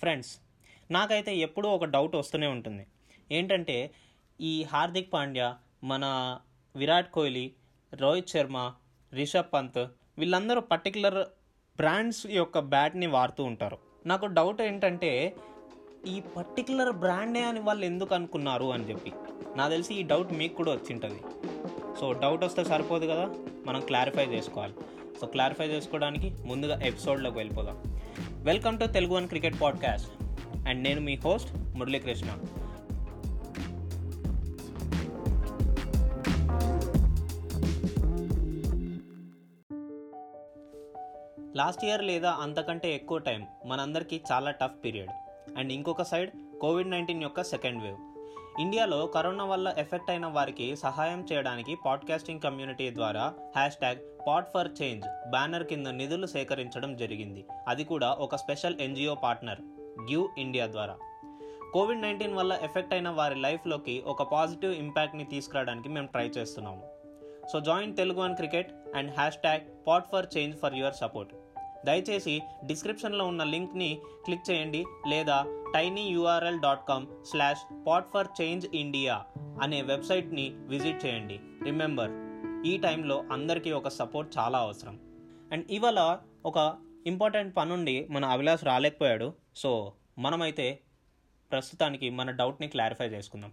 Friends నాకైతే ఎప్పుడూ ఒక డౌట్ వస్తూనే ఉంటుంది. ఏంటంటే ఈ హార్దిక్ పాండ్యా మన విరాట్ కోహ్లీ రోహిత్ శర్మ రిషబ్ పంత్ వీళ్ళందరూ పర్టికులర్ బ్రాండ్స్ యొక్క బ్యాట్ని వాడుతూ ఉంటారు. నాకు డౌట్ ఏంటంటే ఈ పర్టికులర్ బ్రాండే అని వాళ్ళు ఎందుకు అనుకున్నారు అని చెప్పి. నాకు తెలిసి ఈ డౌట్ మీకు కూడా వచ్చింటుంది. సో డౌట్ వస్తే సరిపోదు కదా? మనం క్లారిఫై చేసుకోవాలి. సో క్లారిఫై చేసుకోవడానికి ముందుగా ఎపిసోడ్లోకి వెళ్ళిపోదాం. Welcome to Telugu one cricket podcast. And నేను మీ హోస్ట్ మురళీకృష్ణ. లాస్ట్ ఇయర్ లేదా అంతకంటే ఎక్కువ టైం మనందరికీ చాలా టఫ్ పీరియడ్. అండ్ ఇంకొక సైడ్ కోవిడ్ నైన్టీన్ యొక్క సెకండ్ వేవ్. ఇండియాలో కరోనా వల్ల ఎఫెక్ట్ అయిన వారికి సహాయం చేయడానికి పాడ్కాస్టింగ్ కమ్యూనిటీ ద్వారా hash tag pod for change banner కింద నిధులు సేకరించడం జరిగింది. అది కూడా ఒక special NGO partner give India ద్వారా. కోవిడ్ నైన్టీన్ వల్ల ఎఫెక్ట్ అయిన వారి లైఫ్లోకి ఒక పాజిటివ్ ఇంపాక్ట్ని తీసుకురావడానికి మేము ట్రై చేస్తున్నాము. So join Telugu and cricket and hash tag pod for change for your support. దయచేసి డిస్క్రిప్షన్లో ఉన్న లింక్ని క్లిక్ చేయండి లేదా tiny URL dot com slash pod for change India అనే వెబ్సైట్ని విజిట్ చేయండి. రిమెంబర్ ఈ టైంలో అందరికీ ఒక సపోర్ట్ చాలా అవసరం. అండ్ ఇవాళ ఒక ఇంపార్టెంట్ పనుండి మన అభిలాష్ రాలేకపోయాడు. సో మనమైతే ప్రస్తుతానికి మన డౌట్ని క్లారిఫై చేసుకుందాం.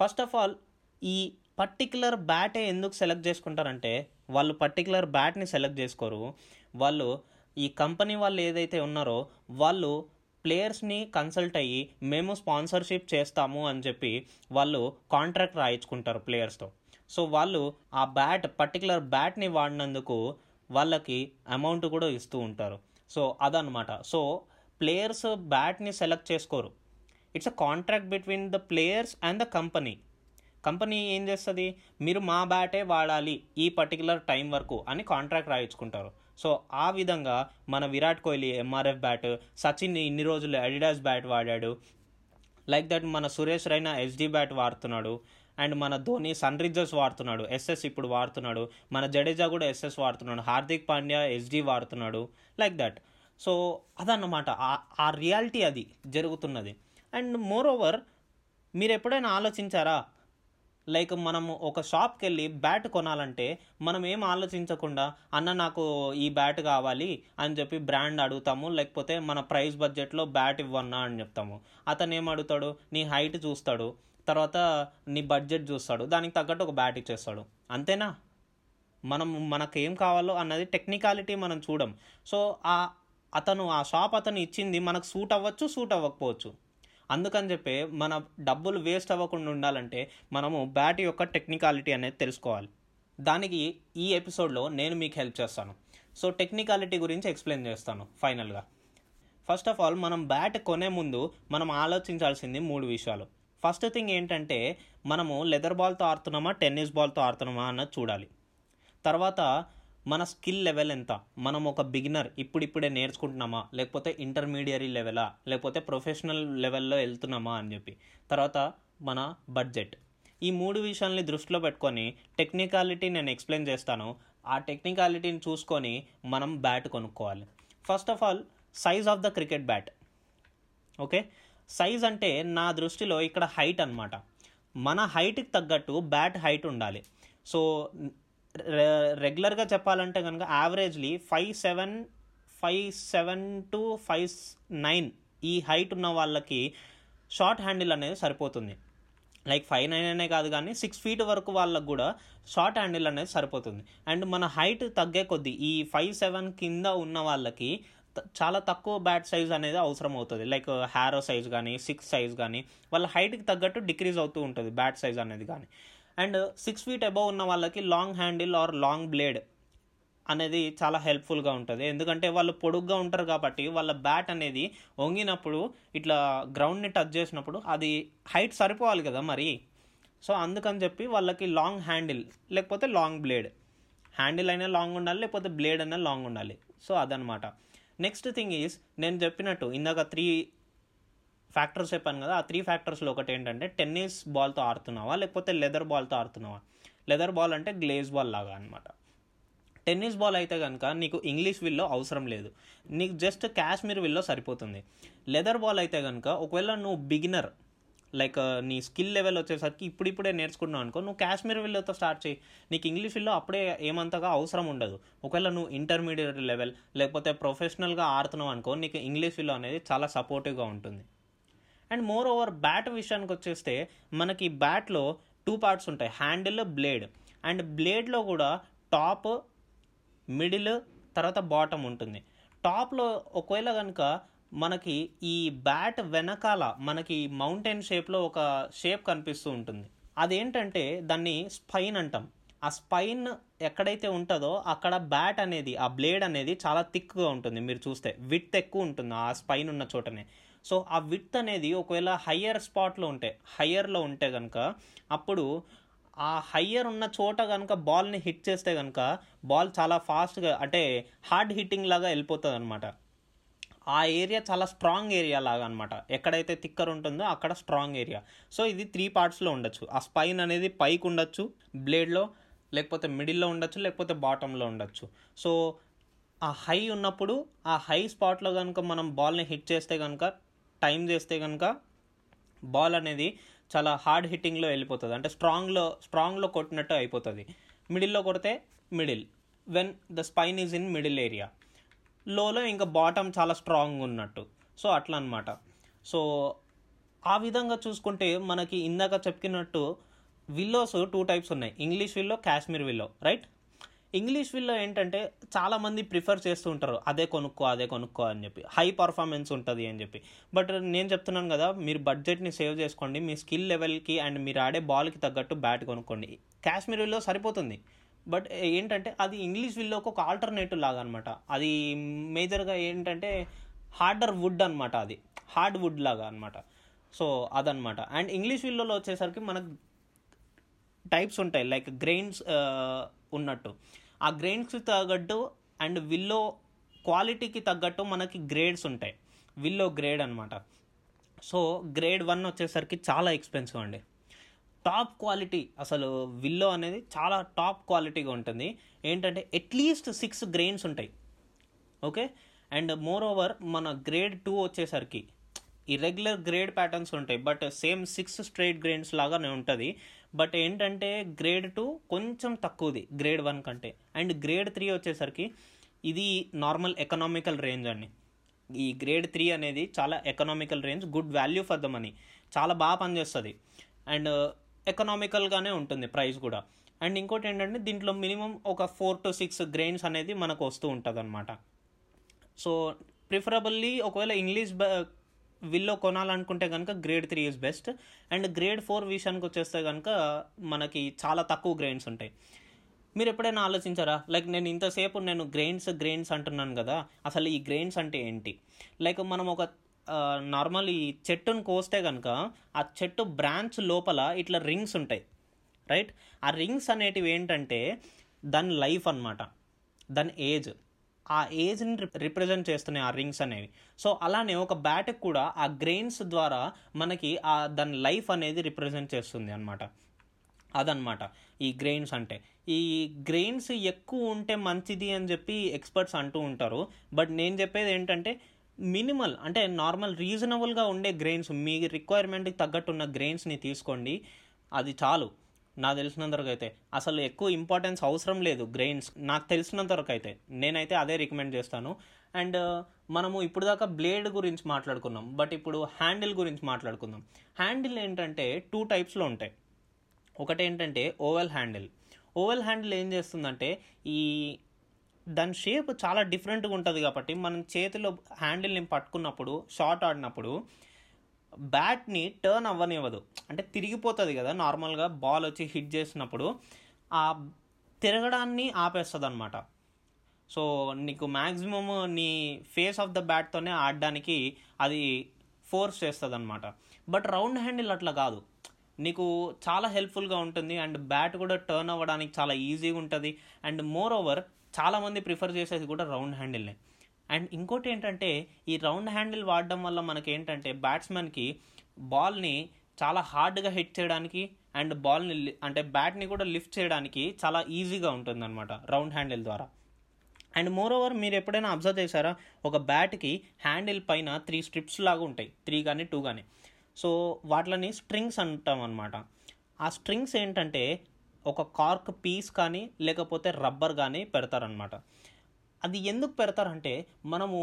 ఫస్ట్ ఆఫ్ ఆల్ ఈ పర్టికులర్ బ్యాటే ఎందుకు సెలెక్ట్ చేసుకుంటారంటే వాళ్ళు పర్టికులర్ బ్యాట్ని సెలెక్ట్ చేసుకోరు. వాళ్ళు ఈ కంపెనీ వాళ్ళు ఏదైతే ఉన్నారో వాళ్ళు ప్లేయర్స్ని కన్సల్ట్ అయ్యి మేము స్పాన్సర్షిప్ చేస్తాము అని చెప్పి వాళ్ళు కాంట్రాక్ట్ రాయించుకుంటారు ప్లేయర్స్తో. సో వాళ్ళు ఆ బ్యాట్ పర్టికులర్ బ్యాట్ని వాడినందుకు వాళ్ళకి అమౌంట్ కూడా ఇస్తూ ఉంటారు. సో అదనమాట సో ప్లేయర్స్ బ్యాట్ని సెలెక్ట్ చేసుకోరు. It's a contract between the players and the company. Company ఏం చేస్తుంది? మీరు మా బ్యాటే వాడాలి ఈ పర్టికులర్ టైం వరకు అని కాంట్రాక్ట్ రాయించుకుంటారు. సో ఆ విధంగా మన విరాట్ కోహ్లీ ఎంఆర్ఎఫ్ బ్యాట్ సచిన్ ఇన్ని రోజులు అడిడాస్ బ్యాట్ వాడాడు. లైక్ దట్ మన సురేష్ రైనా ఎస్డి బ్యాట్ వాడుతున్నాడు. అండ్ మన ధోని సన్ రిజర్స్ వాడుతున్నాడు. ఎస్ఎస్ ఇప్పుడు వాడుతున్నాడు. మన జడేజా కూడా ఎస్ఎస్ వాడుతున్నాడు. Hardik Pandya SD వాడుతున్నాడు. Like that. So అదన్నమాట. ఆ రియాలిటీ అది జరుగుతున్నది. అండ్ మోర్ ఓవర్ మీరు ఎప్పుడైనా ఆలోచించారా? లైక్ మనము ఒక షాప్కి వెళ్ళి బ్యాట్ కొనాలంటే మనం ఏం ఆలోచించకుండా అన్న నాకు ఈ బ్యాట్ కావాలి అని చెప్పి బ్రాండ్ అడుగుతాము లేకపోతే మన ప్రైస్ బడ్జెట్లో బ్యాట్ ఇవ్వన్నా అని చెప్తాము. అతను ఏం అడుగుతాడు? నీ హైట్ చూస్తాడు తర్వాత నీ బడ్జెట్ చూస్తాడు దానికి తగ్గట్టు ఒక బ్యాట్ ఇచ్చేస్తాడు. అంతేనా? మనం మనకు ఏం కావాలో అన్నది టెక్నికాలిటీ మనం చూడం. సో ఆ అతను ఆ షాప్ అతను ఇచ్చింది మనకు సూట్ అవ్వచ్చు సూట్ అవ్వకపోవచ్చు. అందుకని చెప్పి మన డబ్బులు వేస్ట్ అవ్వకుండా ఉండాలంటే మనము బ్యాట్ యొక్క టెక్నికాలిటీ అనేది తెలుసుకోవాలి. దానికి ఈ ఎపిసోడ్లో నేను మీకు హెల్ప్ చేస్తాను. సో టెక్నికాలిటీ గురించి ఎక్స్ప్లెయిన్ చేస్తాను ఫైనల్గా. ఫస్ట్ ఆఫ్ ఆల్ మనం బ్యాట్ కొనే ముందు మనం ఆలోచించాల్సింది మూడు విషయాలు. ఫస్ట్ థింగ్ ఏంటంటే మనము లెదర్ బాల్తో ఆడుతున్నామా టెన్నిస్ బాల్తో ఆడుతున్నామా అన్నది చూడాలి. తర్వాత మన స్కిల్ లెవెల్ ఎంత? మనం ఒక బిగినర్ ఇప్పుడిప్పుడే నేర్చుకుంటున్నామా? లేకపోతే ఇంటర్మీడియరీ లెవెలా? లేకపోతే ప్రొఫెషనల్ లెవెల్లో వెళ్తున్నామా అని చెప్పి. తర్వాత మన బడ్జెట్. ఈ మూడు విషయాల్ని దృష్టిలో పెట్టుకొని టెక్నికాలిటీ నేను ఎక్స్ప్లెయిన్ చేస్తాను. ఆ టెక్నికాలిటీని చూసుకొని మనం బ్యాట్ కొనుక్కోవాలి. First of all size of the cricket bat. Okay? Size అంటే నా దృష్టిలో ఇక్కడ హైట్ అనమాట మన హైట్కి తగ్గట్టు బ్యాట్ హైట్ ఉండాలి. సో రెగ్యులర్గా చెప్పాలంటే కనుక averagely five seven five seven to five nine ఈ హైట్ ఉన్న వాళ్ళకి షార్ట్ హ్యాండిల్ అనేది సరిపోతుంది. లైక్ ఫైవ్ నైన్ అనే కాదు కానీ సిక్స్ ఫీట్ వరకు వాళ్ళకు కూడా షార్ట్ హ్యాండిల్ అనేది సరిపోతుంది. అండ్ మన హైట్ తగ్గే కొద్దీ ఈ ఫైవ్ సెవెన్ కింద ఉన్న వాళ్ళకి చాలా తక్కువ బ్యాట్ సైజ్ అనేది అవసరం అవుతుంది లైక్ హ్యారో సైజ్ కానీ సిక్స్ సైజ్ కానీ వాళ్ళ హైట్కి తగ్గట్టు డిక్రీజ్ అవుతూ ఉంటుంది బ్యాట్ సైజ్ అనేది కానీ. అండ్ సిక్స్ ఫీట్ అబవ్ ఉన్న వాళ్ళకి long handle or long blade అనేది చాలా హెల్ప్ఫుల్గా ఉంటుంది. ఎందుకంటే వాళ్ళు పొడుగ్గా ఉంటారు కాబట్టి వాళ్ళ బ్యాట్ అనేది వంగినప్పుడు ఇట్లా గ్రౌండ్ని టచ్ చేసినప్పుడు అది హైట్ సరిపోవాలి కదా మరి? సో అందుకని చెప్పి వాళ్ళకి లాంగ్ హ్యాండిల్ లేకపోతే లాంగ్ బ్లేడ్. హ్యాండిల్ అయినా లాంగ్ ఉండాలి లేకపోతే బ్లేడ్ అయినా లాంగ్ ఉండాలి. సో అదనమాట. నెక్స్ట్ థింగ్ ఈజ్ నేను చెప్పినట్టు ఇందాక త్రీ ఫ్యాక్టర్స్ చెప్పాను కదా ఆ త్రీ ఫ్యాక్టర్స్లో ఒకటి ఏంటంటే టెన్నిస్ బాల్తో ఆడుతున్నావా లేకపోతే లెదర్ బాల్తో ఆడుతున్నావా? లెదర్ బాల్ అంటే గ్లేజ్ బాల్ లాగా అనమాట టెన్నిస్ బాల్ అయితే కనుక నీకు ఇంగ్లీష్ విల్లో అవసరం లేదు. నీకు జస్ట్ కాశ్మీర్ విల్లో సరిపోతుంది. లెదర్ బాల్ అయితే కనుక ఒకవేళ నువ్వు బిగినర్ లైక్ uh, నీ స్కిల్ లెవెల్ వచ్చేసరికి ఇప్పుడిప్పుడే నేర్చుకున్నావు అనుకో నువ్వు కాశ్మీర్ విల్లోతో స్టార్ట్ చేయి. నీకు ఇంగ్లీష్ విల్లో అప్పుడే ఏమంతగా అవసరం ఉండదు. ఒకవేళ నువ్వు ఇంటర్మీడియట్ లెవెల్ లేకపోతే ప్రొఫెషనల్గా ఆడుతున్నావు అనుకో నీకు ఇంగ్లీష్ విల్లో అనేది చాలా సపోర్టివ్గా ఉంటుంది. అండ్ మోర్ ఓవర్ బ్యాట్ విషయానికి వచ్చేస్తే మనకి బ్యాట్లో టూ పార్ట్స్ ఉంటాయి. Handle blade. అండ్ బ్లేడ్లో కూడా టాప్ మిడిల్ తర్వాత బాటమ్ ఉంటుంది. టాప్లో ఒకవేళ కనుక మనకి ఈ బ్యాట్ వెనకాల మనకి మౌంటైన్ షేప్లో ఒక షేప్ కనిపిస్తూ ఉంటుంది. అదేంటంటే దాన్ని స్పైన్ అంటాం. ఆ స్పైన్ ఎక్కడైతే ఉంటుందో అక్కడ బ్యాట్ అనేది ఆ బ్లేడ్ అనేది చాలా థిక్గా ఉంటుంది మీరు చూస్తే. విత్ ఎక్కువ ఉంటుంది ఆ స్పైన్ ఉన్న చోటనే. సో ఆ విత్ అనేది ఒకవేళ హయ్యర్ స్పాట్లో ఉంటే హయ్యర్లో ఉంటే కనుక అప్పుడు ఆ హయ్యర్ ఉన్న చోట కనుక బాల్ని హిట్ చేస్తే కనుక బాల్ చాలా ఫాస్ట్గా అంటే హార్డ్ హిట్టింగ్ లాగా వెళ్ళిపోతుంది అనమాట ఆ ఏరియా చాలా స్ట్రాంగ్ ఏరియా లాగా అనమాట ఎక్కడైతే థిక్కర్ ఉంటుందో అక్కడ స్ట్రాంగ్ ఏరియా. సో ఇది త్రీ పార్ట్స్లో ఉండొచ్చు. ఆ స్పైన్ అనేది పైకి ఉండొచ్చు బ్లేడ్లో లేకపోతే మిడిల్లో ఉండొచ్చు లేకపోతే బాటంలో ఉండొచ్చు. సో ఆ హై ఉన్నప్పుడు ఆ హై స్పాట్లో కనుక మనం బాల్ని హిట్ చేస్తే కనుక టైం చేస్తే కనుక బాల్ అనేది చాలా హార్డ్ హిట్టింగ్లో వెళ్ళిపోతుంది. అంటే స్ట్రాంగ్లో స్ట్రాంగ్లో కొట్టినట్టు అయిపోతుంది. మిడిల్లో కొడితే middle. When the spine is in middle area లోలో ఇంకా బాటమ్ చాలా స్ట్రాంగ్ ఉన్నట్టు. సో అట్లా అనమాట సో ఆ విధంగా చూసుకుంటే మనకి ఇందాక చెప్పినట్టు విల్లోస్ టూ టైప్స్ ఉన్నాయి. English willow Kashmir willow right English willow ఏంటంటే చాలామంది ప్రిఫర్ చేస్తూ ఉంటారు అదే కొనుక్కో అదే కొనుక్కో అని చెప్పి. హై పర్ఫార్మెన్స్ ఉంటుంది అని చెప్పి. బట్ నేను చెప్తున్నాను కదా మీరు బడ్జెట్ని సేవ్ చేసుకోండి మీ స్కిల్ లెవెల్కి అండ్ మీరు ఆడే బాల్కి తగ్గట్టు బ్యాట్ కొనుక్కోండి. కాశ్మీర్ విల్లో సరిపోతుంది. బట్ ఏంటంటే అది ఇంగ్లీష్ విల్లోకి ఒక ఆల్టర్నేటివ్ లాగా అనమాట అది మేజర్గా ఏంటంటే హార్డర్ వుడ్ అనమాట అది. హార్డ్ వుడ్ లాగా అనమాట సో అదనమాట అండ్ ఇంగ్లీష్ విల్లోలో వచ్చేసరికి మనకు టైప్స్ ఉంటాయి. లైక్ గ్రెయిన్స్ uh, ఉన్నట్టు. ఆ గ్రెయిన్స్కి తగ్గట్టు అండ్ విల్లో క్వాలిటీకి తగ్గట్టు మనకి గ్రేడ్స్ ఉంటాయి. విల్లో గ్రేడ్ అనమాట సో గ్రేడ్ వన్ వచ్చేసరికి చాలా ఎక్స్పెన్సివ్ అండి. టాప్ క్వాలిటీ అసలు విల్లో అనేది చాలా టాప్ క్వాలిటీగా ఉంటుంది. ఏంటంటే అట్లీస్ట్ సిక్స్ గ్రెయిన్స్ ఉంటాయి. ఓకే అండ్ మోర్ ఓవర్ మన గ్రేడ్ టూ వచ్చేసరికి ఇర్రెగ్యులర్ గ్రేడ్ ప్యాటర్న్స్ ఉంటాయి. But same six straight grains లాగానే ఉంటుంది. బట్ ఏంటంటే గ్రేడ్ టూ కొంచెం తక్కువది గ్రేడ్ వన్ కంటే. అండ్ గ్రేడ్ త్రీ వచ్చేసరికి ఇది నార్మల్ ఎకనామికల్ రేంజ్ అండి. ఈ గ్రేడ్ త్రీ అనేది చాలా economical range good value for the money. చాలా బాగా పనిచేస్తుంది. అండ్ ఎకనామికల్గానే ఉంటుంది ప్రైస్ కూడా. అండ్ ఇంకోటి ఏంటంటే దీంట్లో మినిమం ఒక ఫోర్ టు సిక్స్ గ్రెయిన్స్ అనేది మనకు వస్తూ ఉంటుంది అనమాట సో ప్రిఫరబుల్లీ ఒకవేళ ఇంగ్లీష్ విల్లో కొనాలనుకుంటే కనుక grade three is best and grade four విషయానికి వచ్చేస్తే కనుక మనకి చాలా తక్కువ గ్రెయిన్స్ ఉంటాయి. మీరు ఎప్పుడైనా ఆలోచించారా? లైక్ నేను ఇంతసేపు నేను గ్రెయిన్స్ గ్రెయిన్స్ అంటున్నాను కదా అసలు ఈ గ్రెయిన్స్ అంటే ఏంటి? లైక్ మనం ఒక నార్మల్ ఈ చెట్టును కోస్తే కనుక ఆ చెట్టు బ్రాంచ్ లోపల ఇట్లా రింగ్స్ ఉంటాయి. రైట్ ఆ రింగ్స్ అనేటివి ఏంటంటే దాని లైఫ్ అనమాట దాని ఏజ్ ఆ ఏజ్ని రిప్రజెంట్ చేస్తున్నాయి ఆ రింగ్స్ అనేవి. సో అలానే ఒక బ్యాట్కి కూడా ఆ గ్రెయిన్స్ ద్వారా మనకి ఆ దాని లైఫ్ అనేది రిప్రజెంట్ చేస్తుంది అనమాట అదనమాట ఈ గ్రెయిన్స్ అంటే. ఈ గ్రెయిన్స్ ఎక్కువ ఉంటే మంచిది అని చెప్పి ఎక్స్పర్ట్స్ అంటూ ఉంటారు. బట్ నేను చెప్పేది ఏంటంటే మినిమల్ అంటే నార్మల్ రీజనబుల్గా ఉండే గ్రెయిన్స్ మీ రిక్వైర్మెంట్కి తగ్గట్టున్న గ్రెయిన్స్ని తీసుకోండి. అది చాలు. నాకు తెలిసినంత వరకు అయితే అసలు ఎక్కువ ఇంపార్టెన్స్ అవసరం లేదు గ్రెయిన్స్ నాకు తెలిసినంత వరకు అయితే నేనైతే అదే రికమెండ్ చేస్తాను. అండ్ మనము ఇప్పుడు దాకా బ్లేడ్ గురించి మాట్లాడుకున్నాం. బట్ ఇప్పుడు హ్యాండిల్ గురించి మాట్లాడుకుందాం. హ్యాండిల్ ఏంటంటే టూ టైప్స్లో ఉంటాయి. ఒకటి ఏంటంటే ఓవెల్ హ్యాండిల్ ఓవెల్ హ్యాండిల్ ఏం చేస్తుందంటే ఈ దాని షేప్ చాలా డిఫరెంట్గా ఉంటుంది కాబట్టి మనం చేతిలో హ్యాండిల్ని పట్టుకున్నప్పుడు షార్ట్ ఆడినప్పుడు బ్యాట్ని టర్న్ అవ్వనివ్వదు. అంటే తిరిగిపోతుంది కదా నార్మల్గా బాల్ వచ్చి హిట్ చేసినప్పుడు ఆ తిరగడాన్ని ఆపేస్తుంది అనమాట సో నీకు మ్యాక్సిమమ్ నీ ఫేస్ ఆఫ్ ద బ్యాట్తోనే ఆడడానికి అది ఫోర్స్ చేస్తుంది అనమాట బట్ రౌండ్ హ్యాండిల్ అట్లా కాదు. నీకు చాలా హెల్ప్ఫుల్గా ఉంటుంది అండ్ బ్యాట్ కూడా టర్న్ అవ్వడానికి చాలా ఈజీగా ఉంటుంది అండ్ మోర్ ఓవర్ చాలామంది ప్రిఫర్ చేసేది కూడా రౌండ్ హ్యాండిల్నే. అండ్ ఇంకోటి ఏంటంటే ఈ రౌండ్ హ్యాండిల్ వాడడం వల్ల మనకి ఏంటంటే బ్యాట్స్మెన్కి బాల్ని చాలా హార్డ్గా హిట్ చేయడానికి అండ్ బాల్ని అంటే బ్యాట్ని కూడా లిఫ్ట్ చేయడానికి చాలా ఈజీగా ఉంటుందన్నమాట రౌండ్ హ్యాండిల్ ద్వారా. అండ్ మోర్ ఓవర్ మీరు ఎప్పుడైనా అబ్జర్వ్ చేశారా? ఒక బ్యాట్కి హ్యాండిల్ పైన త్రీ స్ట్రిప్స్ లాగా ఉంటాయి. త్రీ కానీ టూ కానీ సో వాటిని స్ట్రింగ్స్ అంటాం అనమాట ఆ స్ట్రింగ్స్ ఏంటంటే ఒక కార్క్ పీస్ కానీ లేకపోతే రబ్బర్ కానీ పెడతారనమాట అది ఎందుకు పెడతారంటే మనము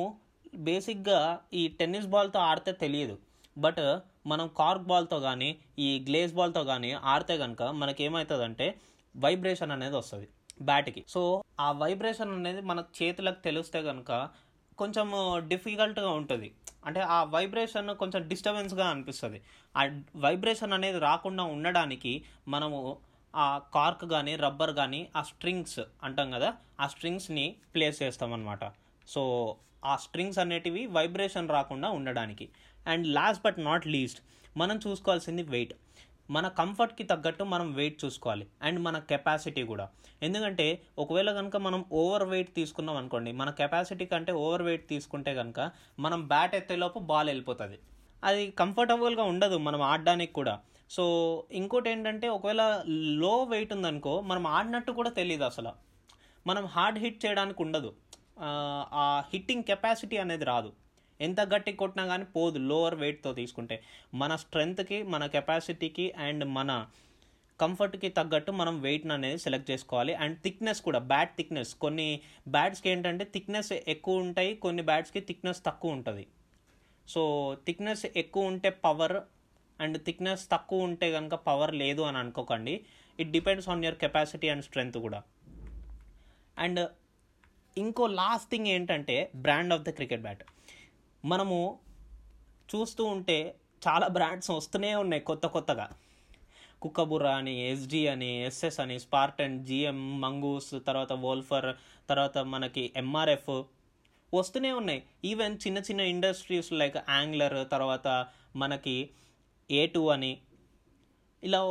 బేసిక్గా ఈ టెన్నిస్ బాల్తో ఆడితే తెలియదు. బట్ మనం కార్క్ బాల్తో కానీ ఈ గ్లేస్ బాల్తో కానీ ఆడితే కనుక మనకి ఏమవుతుందంటే వైబ్రేషన్ అనేది వస్తుంది బ్యాట్కి. సో ఆ వైబ్రేషన్ అనేది మన చేతులకు తెలిస్తే కనుక కొంచెం డిఫికల్ట్గా ఉంటుంది. అంటే ఆ వైబ్రేషన్ కొంచెం డిస్టర్బెన్స్గా అనిపిస్తుంది. ఆ వైబ్రేషన్ అనేది రాకుండా ఉండడానికి మనము ఆ కార్క్ కానీ రబ్బర్ కానీ ఆ స్ట్రింగ్స్ అంటాం కదా ఆ స్ట్రింగ్స్ని ప్లేస్ చేస్తామన్నమాట. సో ఆ స్ట్రింగ్స్ అనేటివి వైబ్రేషన్ రాకుండా ఉండడానికి. And last but not least మనం చూసుకోవాల్సింది వెయిట్. మన కంఫర్ట్కి తగ్గట్టు మనం వెయిట్ చూసుకోవాలి. అండ్ మన కెపాసిటీ కూడా. ఎందుకంటే ఒకవేళ కనుక మనం ఓవర్ వెయిట్ తీసుకున్నాం అనుకోండి మన కెపాసిటీ కంటే ఓవర్ వెయిట్ తీసుకుంటే కనుక మనం బ్యాట్ ఎత్తేలోపు బాల్ వెళ్ళిపోతుంది. అది కంఫర్టబుల్గా ఉండదు మనం ఆడడానికి కూడా. సో ఇంకోటి ఏంటంటే ఒకవేళ లో వెయిట్ ఉందనుకో మనం ఆడినట్టు కూడా తెలియదు అసలు. మనం హార్డ్ హిట్ చేయడానికి ఉండదు. ఆ, హిట్టింగ్ కెపాసిటీ అనేది రాదు. ఎంత గట్టి కొట్టినా కానీ పోదు లోవర్ వెయిట్తో తీసుకుంటే. మన స్ట్రెంగ్త్కి మన కెపాసిటీకి అండ్ మన కంఫర్ట్కి తగ్గట్టు మనం వెయిట్ని అనేది సెలెక్ట్ చేసుకోవాలి. అండ్ థిక్నెస్ కూడా బ్యాట్ థిక్నెస్. కొన్ని బ్యాట్స్కి ఏంటంటే థిక్నెస్ ఎక్కువ ఉంటాయి కొన్ని బ్యాట్స్కి థిక్నెస్ తక్కువ ఉంటుంది. సో థిక్నెస్ ఎక్కువ ఉంటే పవర్ అండ్ థిక్నెస్ తక్కువ ఉంటే కనుక పవర్ లేదు అని అనుకోకండి. It depends on your capacity and strength కూడా. అండ్ ఇంకో లాస్ట్ థింగ్ ఏంటంటే brand of the cricket bat మనము చూస్తూ ఉంటే చాలా బ్రాండ్స్ వస్తూనే ఉన్నాయి కొత్త కొత్తగా. కుక్కబుర్రా అని ఎస్డి అని ఎస్ఎస్ అని స్పార్టన్ జిఎం మంగూస్ తర్వాత వోల్ఫర్ తర్వాత మనకి ఎంఆర్ఎఫ్ వస్తూనే ఉన్నాయి. ఈవెన్ చిన్న చిన్న ఇండస్ట్రీస్ లైక్ యాంగ్లర్ తర్వాత మనకి ఏ టూ అని. ఇలా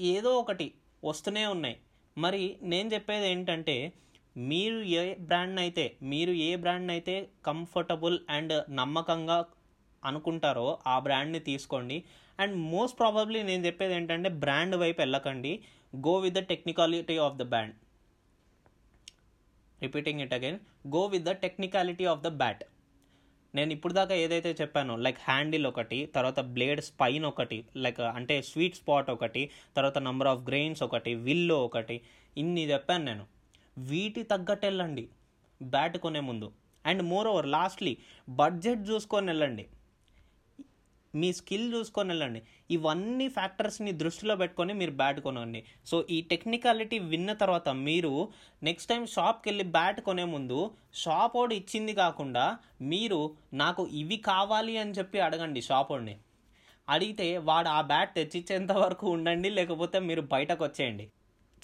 ఏదో ఒకటి వస్తూనే ఉన్నాయి. మరి నేను చెప్పేది ఏంటంటే మీరు ఏ బ్రాండ్ అయితే మీరు ఏ బ్రాండ్ అయితే కంఫర్టబుల్ అండ్ నమ్మకంగా అనుకుంటారో ఆ బ్రాండ్ని తీసుకోండి. అండ్ మోస్ట్ ప్రాబబ్లీ నేను చెప్పేది ఏంటంటే బ్రాండ్ వైపు వెళ్ళకండి. Go with the technicality of the band repeating it again go with the technicality of the bat నేను ఇప్పుడు దాకా ఏదైతే చెప్పానో లైక్ హ్యాండిల్ ఒకటి తర్వాత బ్లేడ్ స్పైన్ ఒకటి లైక్ అంటే స్వీట్ స్పాట్ ఒకటి తర్వాత నెంబర్ ఆఫ్ గ్రెయిన్స్ ఒకటి విల్లో ఒకటి ఇన్ని చెప్పాను నేను. వీటి తగ్గట్టు వెళ్ళండి బ్యాట్ కొనే ముందు. And moreover lastly budget చూసుకొని వెళ్ళండి మీ స్కిల్ చూసుకొని వెళ్ళండి. ఇవన్నీ ఫ్యాక్టర్స్ని దృష్టిలో పెట్టుకొని మీరు బ్యాట్ కొనండి. సో ఈ టెక్నికాలిటీ విన్న తర్వాత మీరు నెక్స్ట్ టైం షాప్కి వెళ్ళి బ్యాట్ కొనే ముందు షాప్ వాడు ఇచ్చింది కాకుండా మీరు నాకు ఇవి కావాలి అని చెప్పి అడగండి షాప్ వాడిని అడిగితే వాడు ఆ బ్యాట్ తెచ్చిచ్చేంత వరకు ఉండండి లేకపోతే మీరు బయటకు వచ్చేయండి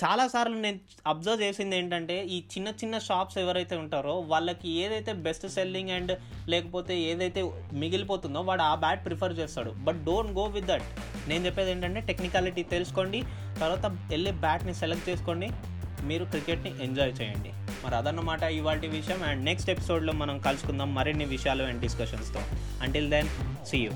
చాలాసార్లు నేను అబ్జర్వ్ చేసింది ఏంటంటే ఈ చిన్న చిన్న షాప్స్ ఎవరైతే ఉంటారో వాళ్ళకి ఏదైతే బెస్ట్ సెల్లింగ్ అండ్ లేకపోతే ఏదైతే మిగిలిపోతుందో వాడు ఆ బ్యాట్ ప్రిఫర్ చేస్తాడు. But don't go with that నేను చెప్పేది ఏంటంటే టెక్నికాలిటీ తెలుసుకోండి తర్వాత వెళ్ళి బ్యాట్ని సెలెక్ట్ చేసుకోండి మీరు క్రికెట్ని ఎంజాయ్ చేయండి. మరి అదన్నమాట ఇవాళ విషయం. అండ్ నెక్స్ట్ ఎపిసోడ్లో మనం కలుసుకుందాం మరిన్ని విషయాలు అండ్ డిస్కషన్స్తో అంటిల్ దెన్ సీ యూ